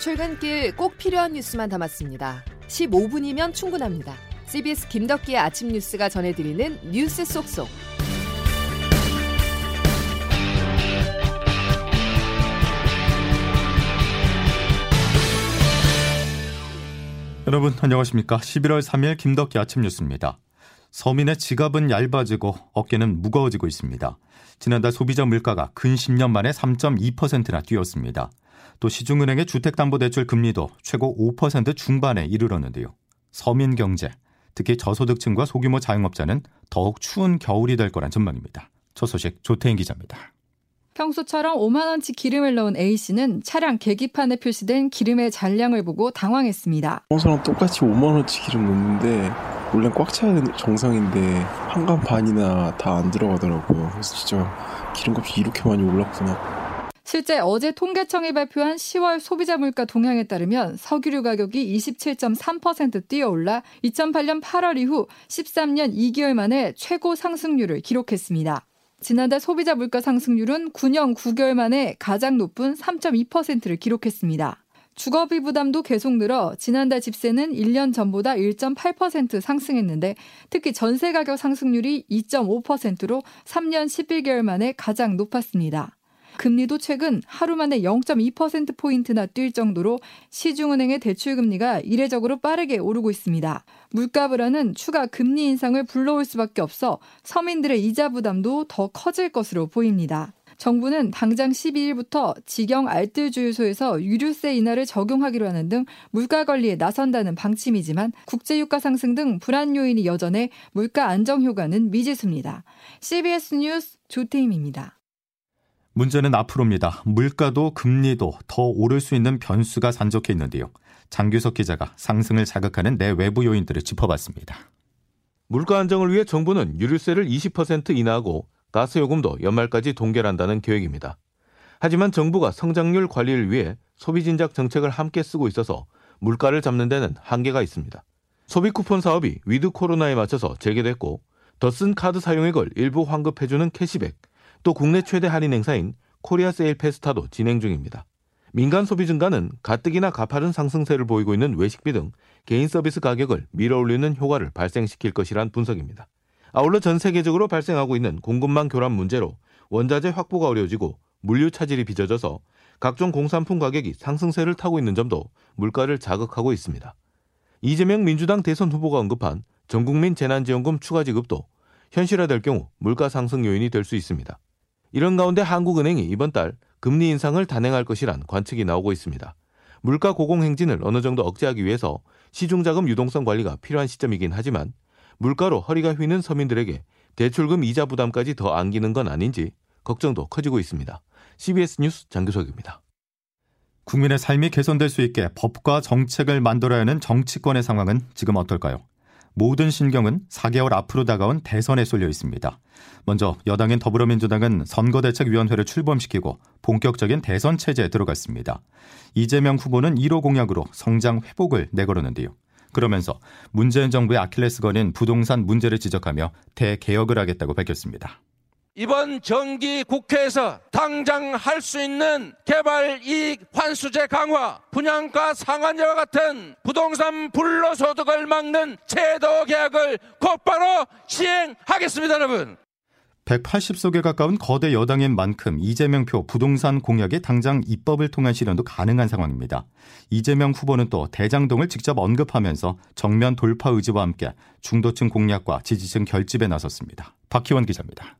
출근길 꼭 필요한 뉴스만 담았습니다. 15분이면 충분합니다. CBS 김덕기의 아침 뉴스가 전해드리는 뉴스 속속. 여러분 안녕하십니까? 11월 3일 김덕기 아침 뉴스입니다. 서민의 지갑은 얇아지고 어깨는 무거워지고 있습니다. 지난달 소비자 물가가 근 10년 만에 3.2%나 뛰었습니다. 또 시중은행의 주택담보대출 금리도 최고 5% 중반에 이르렀는데요. 서민 경제, 특히 저소득층과 소규모 자영업자는 더욱 추운 겨울이 될 거란 전망입니다. 첫 소식 조태인 기자입니다. 평소처럼 5만 원치 기름을 넣은 A 씨는 차량 계기판에 표시된 기름의 잔량을 보고 당황했습니다. 평소랑 똑같이 5만 원치 기름 넣는데 원래 꽉 차야 되는 정상인데 한간 반이나 다 안 들어가더라고요. 그래서 진짜 기름값이 이렇게 많이 올랐구나. 실제 어제 통계청이 발표한 10월 소비자 물가 동향에 따르면 석유류 가격이 27.3% 뛰어올라 2008년 8월 이후 13년 2개월 만에 최고 상승률을 기록했습니다. 지난달 소비자 물가 상승률은 9년 9개월 만에 가장 높은 3.2%를 기록했습니다. 주거비 부담도 계속 늘어 지난달 집세는 1년 전보다 1.8% 상승했는데 특히 전세 가격 상승률이 2.5%로 3년 11개월 만에 가장 높았습니다. 금리도 최근 하루 만에 0.2%포인트나 뛸 정도로 시중은행의 대출금리가 이례적으로 빠르게 오르고 있습니다. 물가 불안은 추가 금리 인상을 불러올 수밖에 없어 서민들의 이자 부담도 더 커질 것으로 보입니다. 정부는 당장 12일부터 직영 알뜰 주유소에서 유류세 인하를 적용하기로 하는 등 물가 관리에 나선다는 방침이지만 국제 유가 상승 등 불안 요인이 여전해 물가 안정 효과는 미지수입니다. CBS 뉴스 조태임입니다. 문제는 앞으로입니다. 물가도 금리도 더 오를 수 있는 변수가 산적해 있는데요. 장규석 기자가 상승을 자극하는 내외부 요인들을 짚어봤습니다. 물가 안정을 위해 정부는 유류세를 20% 인하하고 가스요금도 연말까지 동결한다는 계획입니다. 하지만 정부가 성장률 관리를 위해 소비진작 정책을 함께 쓰고 있어서 물가를 잡는 데는 한계가 있습니다. 소비 쿠폰 사업이 위드 코로나에 맞춰서 재개됐고 더 쓴 카드 사용액을 일부 환급해주는 캐시백, 또 국내 최대 할인 행사인 코리아 세일 페스타도 진행 중입니다. 민간 소비 증가는 가뜩이나 가파른 상승세를 보이고 있는 외식비 등 개인 서비스 가격을 밀어올리는 효과를 발생시킬 것이란 분석입니다. 아울러 전 세계적으로 발생하고 있는 공급망 교란 문제로 원자재 확보가 어려워지고 물류 차질이 빚어져서 각종 공산품 가격이 상승세를 타고 있는 점도 물가를 자극하고 있습니다. 이재명 민주당 대선 후보가 언급한 전국민 재난지원금 추가 지급도 현실화될 경우 물가 상승 요인이 될 수 있습니다. 이런 가운데 한국은행이 이번 달 금리 인상을 단행할 것이란 관측이 나오고 있습니다. 물가 고공 행진을 어느 정도 억제하기 위해서 시중자금 유동성 관리가 필요한 시점이긴 하지만 물가로 허리가 휘는 서민들에게 대출금 이자 부담까지 더 안기는 건 아닌지 걱정도 커지고 있습니다. CBS 뉴스 장규석입니다. 국민의 삶이 개선될 수 있게 법과 정책을 만들어야 하는 정치권의 상황은 지금 어떨까요? 모든 신경은 4개월 앞으로 다가온 대선에 쏠려 있습니다. 먼저 여당인 더불어민주당은 선거대책위원회를 출범시키고 본격적인 대선 체제에 들어갔습니다. 이재명 후보는 1호 공약으로 성장 회복을 내걸었는데요. 그러면서 문재인 정부의 아킬레스건인 부동산 문제를 지적하며 대개혁을 하겠다고 밝혔습니다. 이번 정기 국회에서 당장 할 수 있는 개발 이익 환수제 강화, 분양가 상한제와 같은 부동산 불로소득을 막는 제도 개혁을 곧바로 시행하겠습니다, 여러분. 180석에 가까운 거대 여당인 만큼 이재명 표 부동산 공약이 당장 입법을 통한 실현도 가능한 상황입니다. 이재명 후보는 또 대장동을 직접 언급하면서 정면 돌파 의지와 함께 중도층 공략과 지지층 결집에 나섰습니다. 박희원 기자입니다.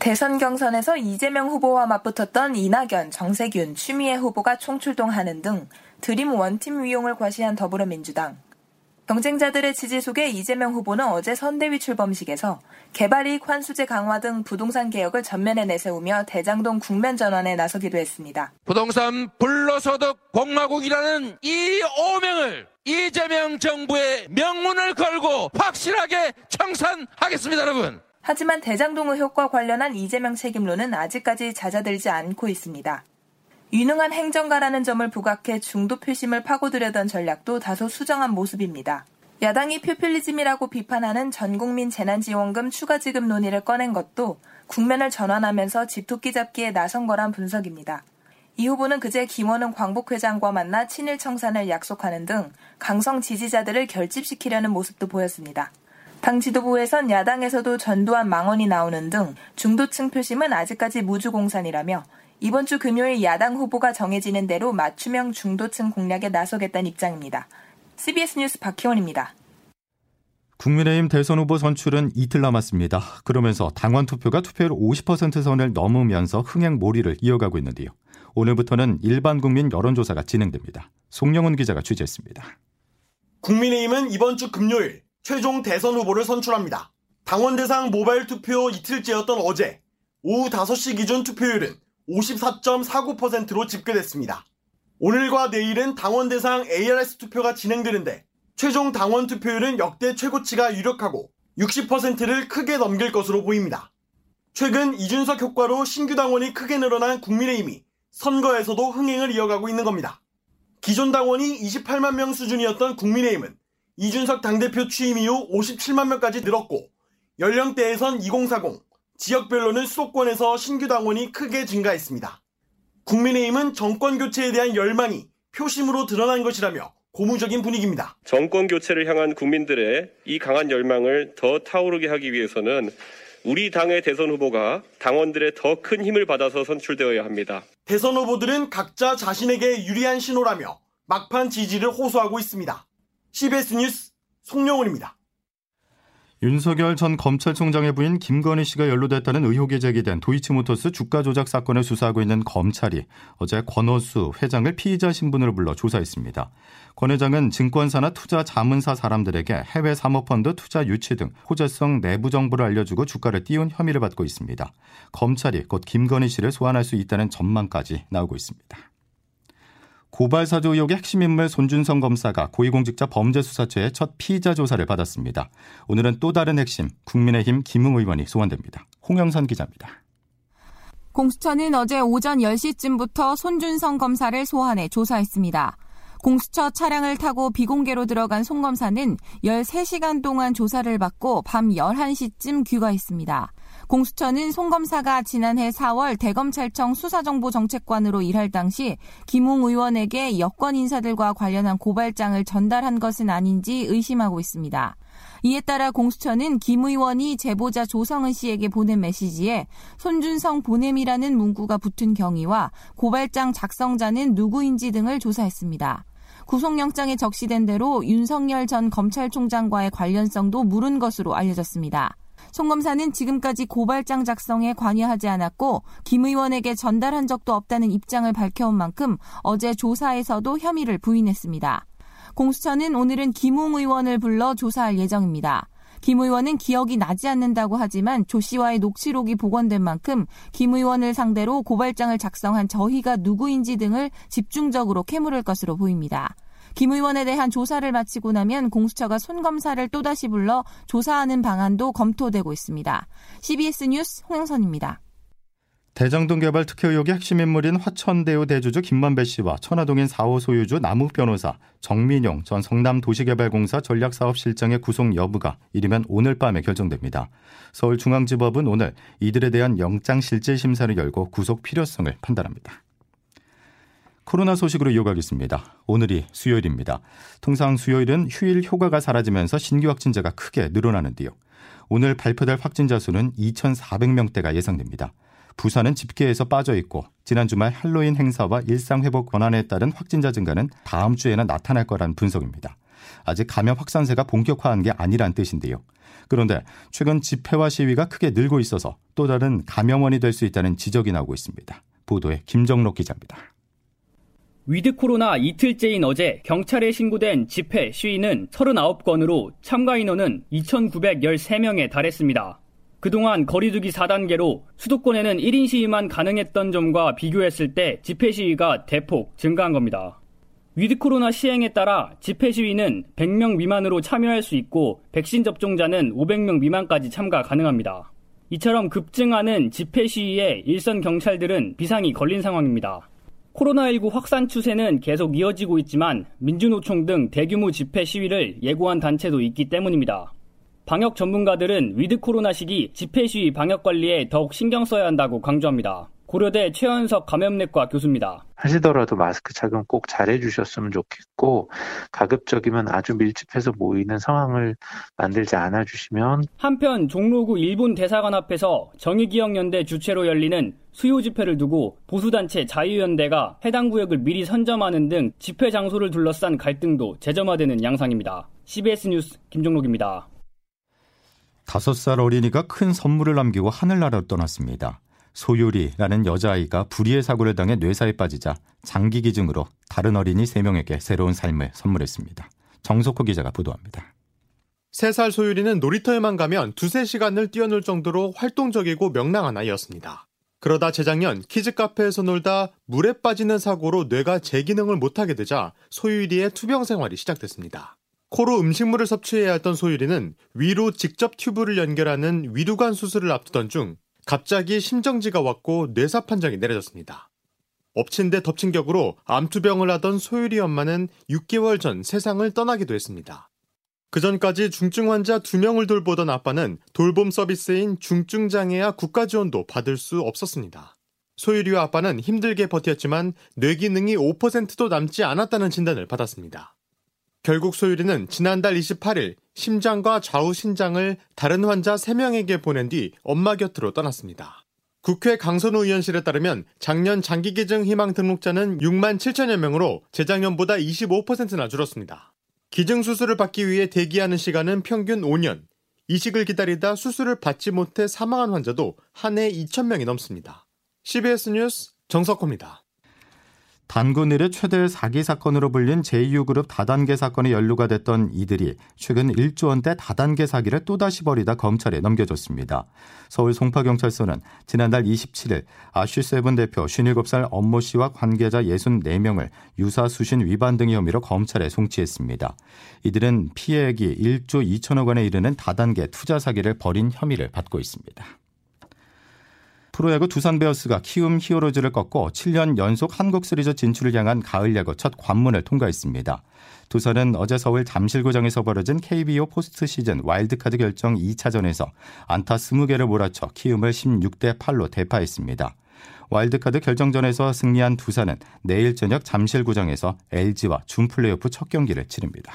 대선 경선에서 이재명 후보와 맞붙었던 이낙연, 정세균, 추미애 후보가 총출동하는 등 드림 원팀 위용을 과시한 더불어민주당. 경쟁자들의 지지 속에 이재명 후보는 어제 선대위 출범식에서 개발이익 환수제 강화 등 부동산 개혁을 전면에 내세우며 대장동 국면 전환에 나서기도 했습니다. 부동산 불로소득 공화국이라는 이 오명을 이재명 정부의 명문을 걸고 확실하게 청산하겠습니다, 여러분. 하지만 대장동 의혹과 관련한 이재명 책임론은 아직까지 잦아들지 않고 있습니다. 유능한 행정가라는 점을 부각해 중도 표심을 파고들려던 전략도 다소 수정한 모습입니다. 야당이 표퓰리즘이라고 비판하는 전국민 재난지원금 추가 지급 논의를 꺼낸 것도 국면을 전환하면서 집토끼 잡기에 나선 거란 분석입니다. 이 후보는 그제 김원은 광복회장과 만나 친일 청산을 약속하는 등 강성 지지자들을 결집시키려는 모습도 보였습니다. 당 지도부에선 야당에서도 전두환 망언이 나오는 등 중도층 표심은 아직까지 무주공산이라며 이번 주 금요일 야당 후보가 정해지는 대로 맞춤형 중도층 공략에 나서겠다는 입장입니다. CBS 뉴스 박희원입니다. 국민의힘 대선 후보 선출은 이틀 남았습니다. 그러면서 당원 투표가 투표율 50% 선을 넘으면서 흥행 몰이를 이어가고 있는데요. 오늘부터는 일반 국민 여론조사가 진행됩니다. 송영훈 기자가 취재했습니다. 국민의힘은 이번 주 금요일 최종 대선 후보를 선출합니다. 당원 대상 모바일 투표 이틀째였던 어제 오후 5시 기준 투표율은 54.49%로 집계됐습니다. 오늘과 내일은 당원 대상 ARS 투표가 진행되는데 최종 당원 투표율은 역대 최고치가 유력하고 60%를 크게 넘길 것으로 보입니다. 최근 이준석 효과로 신규 당원이 크게 늘어난 국민의힘이 선거에서도 흥행을 이어가고 있는 겁니다. 기존 당원이 28만 명 수준이었던 국민의힘은 이준석 당대표 취임 이후 57만 명까지 늘었고 연령대에선 2040, 지역별로는 수도권에서 신규 당원이 크게 증가했습니다. 국민의힘은 정권 교체에 대한 열망이 표심으로 드러난 것이라며 고무적인 분위기입니다. 정권 교체를 향한 국민들의 이 강한 열망을 더 타오르게 하기 위해서는 우리 당의 대선 후보가 당원들의 더 큰 힘을 받아서 선출되어야 합니다. 대선 후보들은 각자 자신에게 유리한 신호라며 막판 지지를 호소하고 있습니다. CBS 뉴스 송영훈입니다. 윤석열 전 검찰총장의 부인 김건희 씨가 연루됐다는 의혹이 제기된 도이치모터스 주가 조작 사건을 수사하고 있는 검찰이 어제 권호수 회장을 피의자 신분으로 불러 조사했습니다. 권 회장은 증권사나 투자 자문사 사람들에게 해외 사모펀드 투자 유치 등 호재성 내부 정보를 알려주고 주가를 띄운 혐의를 받고 있습니다. 검찰이 곧 김건희 씨를 소환할 수 있다는 전망까지 나오고 있습니다. 고발 사주 의혹의 핵심 인물 손준성 검사가 고위공직자 범죄수사처의 첫 피의자 조사를 받았습니다. 오늘은 또 다른 핵심 국민의힘 김웅 의원이 소환됩니다. 홍영선 기자입니다. 공수처는 어제 오전 10시쯤부터 손준성 검사를 소환해 조사했습니다. 공수처 차량을 타고 비공개로 들어간 송 검사는 13시간 동안 조사를 받고 밤 11시쯤 귀가했습니다. 공수처는 송 검사가 지난해 4월 대검찰청 수사정보정책관으로 일할 당시 김웅 의원에게 여권 인사들과 관련한 고발장을 전달한 것은 아닌지 의심하고 있습니다. 이에 따라 공수처는 김 의원이 제보자 조성은 씨에게 보낸 메시지에 손준성 보냄이라는 문구가 붙은 경위와 고발장 작성자는 누구인지 등을 조사했습니다. 구속영장에 적시된 대로 윤석열 전 검찰총장과의 관련성도 물은 것으로 알려졌습니다. 송 검사는 지금까지 고발장 작성에 관여하지 않았고 김 의원에게 전달한 적도 없다는 입장을 밝혀온 만큼 어제 조사에서도 혐의를 부인했습니다. 공수처는 오늘은 김웅 의원을 불러 조사할 예정입니다. 김 의원은 기억이 나지 않는다고 하지만 조 씨와의 녹취록이 복원된 만큼 김 의원을 상대로 고발장을 작성한 저희가 누구인지 등을 집중적으로 캐물을 것으로 보입니다. 김 의원에 대한 조사를 마치고 나면 공수처가 손 검사를 또다시 불러 조사하는 방안도 검토되고 있습니다. CBS 뉴스 홍영선입니다. 대장동 개발 특혜 의혹의 핵심 인물인 화천대유 대주주 김만배 씨와 천화동인 4호 소유주 남욱 변호사 정민용 전 성남도시개발공사 전략사업실장의 구속 여부가 이르면 오늘 밤에 결정됩니다. 서울중앙지법은 오늘 이들에 대한 영장실질심사를 열고 구속 필요성을 판단합니다. 코로나 소식으로 이어가겠습니다. 오늘이 수요일입니다. 통상 수요일은 휴일 효과가 사라지면서 신규 확진자가 크게 늘어나는데요. 오늘 발표될 확진자 수는 2,400명대가 예상됩니다. 부산은 집계에서 빠져 있고 지난 주말 할로윈 행사와 일상 회복 전환에 따른 확진자 증가는 다음 주에는 나타날 거란 분석입니다. 아직 감염 확산세가 본격화한 게 아니란 뜻인데요. 그런데 최근 집회와 시위가 크게 늘고 있어서 또 다른 감염원이 될 수 있다는 지적이 나오고 있습니다. 보도에 김정록 기자입니다. 위드 코로나 이틀째인 어제 경찰에 신고된 집회 시위는 39건으로 참가 인원은 2,913명에 달했습니다. 그동안 거리두기 4단계로 수도권에는 1인 시위만 가능했던 점과 비교했을 때 집회 시위가 대폭 증가한 겁니다. 위드 코로나 시행에 따라 집회 시위는 100명 미만으로 참여할 수 있고 백신 접종자는 500명 미만까지 참가 가능합니다. 이처럼 급증하는 집회 시위에 일선 경찰들은 비상이 걸린 상황입니다. 코로나19 확산 추세는 계속 이어지고 있지만 민주노총 등 대규모 집회 시위를 예고한 단체도 있기 때문입니다. 방역 전문가들은 위드 코로나 시기 집회 시위 방역 관리에 더욱 신경 써야 한다고 강조합니다. 고려대 최현석 감염내과 교수입니다. 하시더라도 마스크 착용 꼭 잘해주셨으면 좋겠고 가급적이면 아주 밀집해서 모이는 상황을 만들지 않아주시면 한편 종로구 일본 대사관 앞에서 정의기억연대 주최로 열리는 수요 집회를 두고 보수단체 자유연대가 해당 구역을 미리 선점하는 등 집회 장소를 둘러싼 갈등도 재점화되는 양상입니다. CBS 뉴스 김정록입니다. 다섯 살 어린이가 큰 선물을 남기고 하늘나라로 떠났습니다. 소율이라는 여자아이가 불의의 사고를 당해 뇌사에 빠지자 장기 기증으로 다른 어린이 3명에게 새로운 삶을 선물했습니다. 정석호 기자가 보도합니다. 3살 소율이는 놀이터에만 가면 두세 시간을 뛰어놀 정도로 활동적이고 명랑한 아이였습니다. 그러다 재작년 키즈 카페에서 놀다 물에 빠지는 사고로 뇌가 제 기능을 못하게 되자 소율이의 투병 생활이 시작됐습니다. 코로 음식물을 섭취해야 했던 소유리는 위로 직접 튜브를 연결하는 위두관 수술을 앞두던 중 갑자기 심정지가 왔고 뇌사 판정이 내려졌습니다. 엎친 데 덮친 격으로 암투병을 하던 소율이 엄마는 6개월 전 세상을 떠나기도 했습니다. 그 전까지 중증 환자 2명을 돌보던 아빠는 돌봄 서비스인 중증장애아 국가지원도 받을 수 없었습니다. 소율이와 아빠는 힘들게 버텼지만 뇌기능이 5%도 남지 않았다는 진단을 받았습니다. 결국 소율이는 지난달 28일 심장과 좌우 신장을 다른 환자 3명에게 보낸 뒤 엄마 곁으로 떠났습니다. 국회 강선우 의원실에 따르면 작년 장기기증 희망 등록자는 6만 7천여 명으로 재작년보다 25%나 줄었습니다. 기증 수술을 받기 위해 대기하는 시간은 평균 5년. 이식을 기다리다 수술을 받지 못해 사망한 환자도 한 해 2천 명이 넘습니다. CBS 뉴스 정석호입니다. 단군 일의 최대 사기 사건으로 불린 제2그룹 다단계 사건에 연루가 됐던 이들이 최근 1조 원대 다단계 사기를 또다시 벌이다 검찰에 넘겨졌습니다. 서울 송파경찰서는 지난달 27일 아쉬세븐 대표 57살 엄모 씨와 관계자 64명을 유사 수신 위반 등의 혐의로 검찰에 송치했습니다. 이들은 피해액이 1조 2천억 원에 이르는 다단계 투자 사기를 벌인 혐의를 받고 있습니다. 프로야구 두산 베어스가 키움 히어로즈를 꺾고 7년 연속 한국 시리즈 진출을 향한 가을 야구 첫 관문을 통과했습니다. 두산은 어제 서울 잠실구장에서 벌어진 KBO 포스트 시즌 와일드카드 결정 2차전에서 안타 20개를 몰아쳐 키움을 16대 8로 대파했습니다. 와일드카드 결정전에서 승리한 두산은 내일 저녁 잠실구장에서 LG와 준 플레이오프 첫 경기를 치릅니다.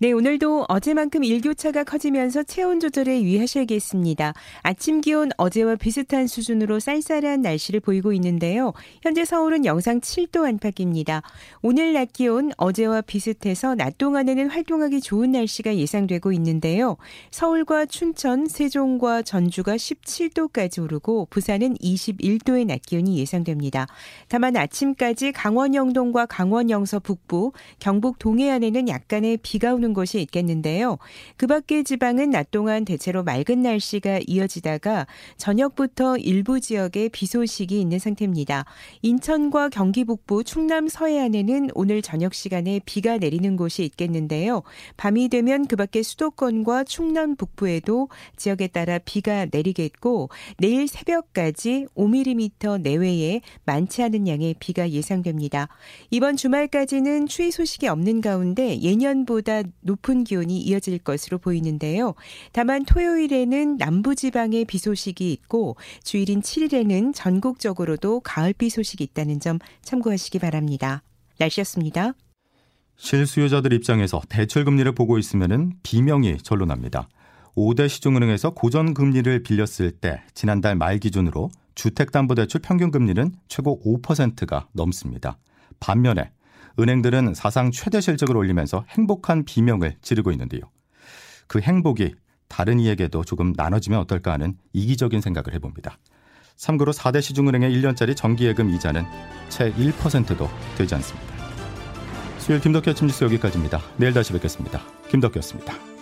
네, 오늘도 어제만큼 일교차가 커지면서 체온 조절에 유의하셔야겠습니다. 아침 기온 어제와 비슷한 수준으로 쌀쌀한 날씨를 보이고 있는데요. 현재 서울은 영상 7도 안팎입니다. 오늘 낮 기온 어제와 비슷해서 낮 동안에는 활동하기 좋은 날씨가 예상되고 있는데요. 서울과 춘천, 세종과 전주가 17도까지 오르고 부산은 21도의 낮 기온이 예상됩니다. 다만 아침까지 강원 영동과 강원 영서 북부, 경북 동해안에는 약간의 비가 오는 곳이 있겠는데요. 그 밖의 지방은 낮 동안 대체로 맑은 날씨가 이어지다가 저녁부터 일부 지역에 비 소식이 있는 상태입니다. 인천과 경기 북부, 충남 서해안에는 오늘 저녁 시간에 비가 내리는 곳이 있겠는데요. 밤이 되면 그 밖의 수도권과 충남 북부에도 지역에 따라 비가 내리겠고 내일 새벽까지 5mm 내외에 많지 않은 양의 비가 예상됩니다. 이번 주말까지는 추위 소식이 없는 가운데 예년보다 높은 기온이 이어질 것으로 보이는데요. 다만 토요일에는 남부지방에 비 소식이 있고 주일인 7일에는 전국적으로도 가을비 소식이 있다는 점 참고하시기 바랍니다. 날씨였습니다. 실수요자들 입장에서 대출 금리를 보고 있으면 비명이 절로 납니다. 5대 시중은행에서 고전 금리를 빌렸을 때 지난달 말 기준으로 주택담보대출 평균 금리는 최고 5%가 넘습니다. 반면에 은행들은 사상 최대 실적을 올리면서 행복한 비명을 지르고 있는데요. 그 행복이 다른 이에게도 조금 나눠지면 어떨까 하는 이기적인 생각을 해봅니다. 참고로 4대 시중은행의 1년짜리 정기예금 이자는 채 1%도 되지 않습니다. 수요일 김덕기 아침 뉴스 여기까지입니다. 내일 다시 뵙겠습니다. 김덕기였습니다.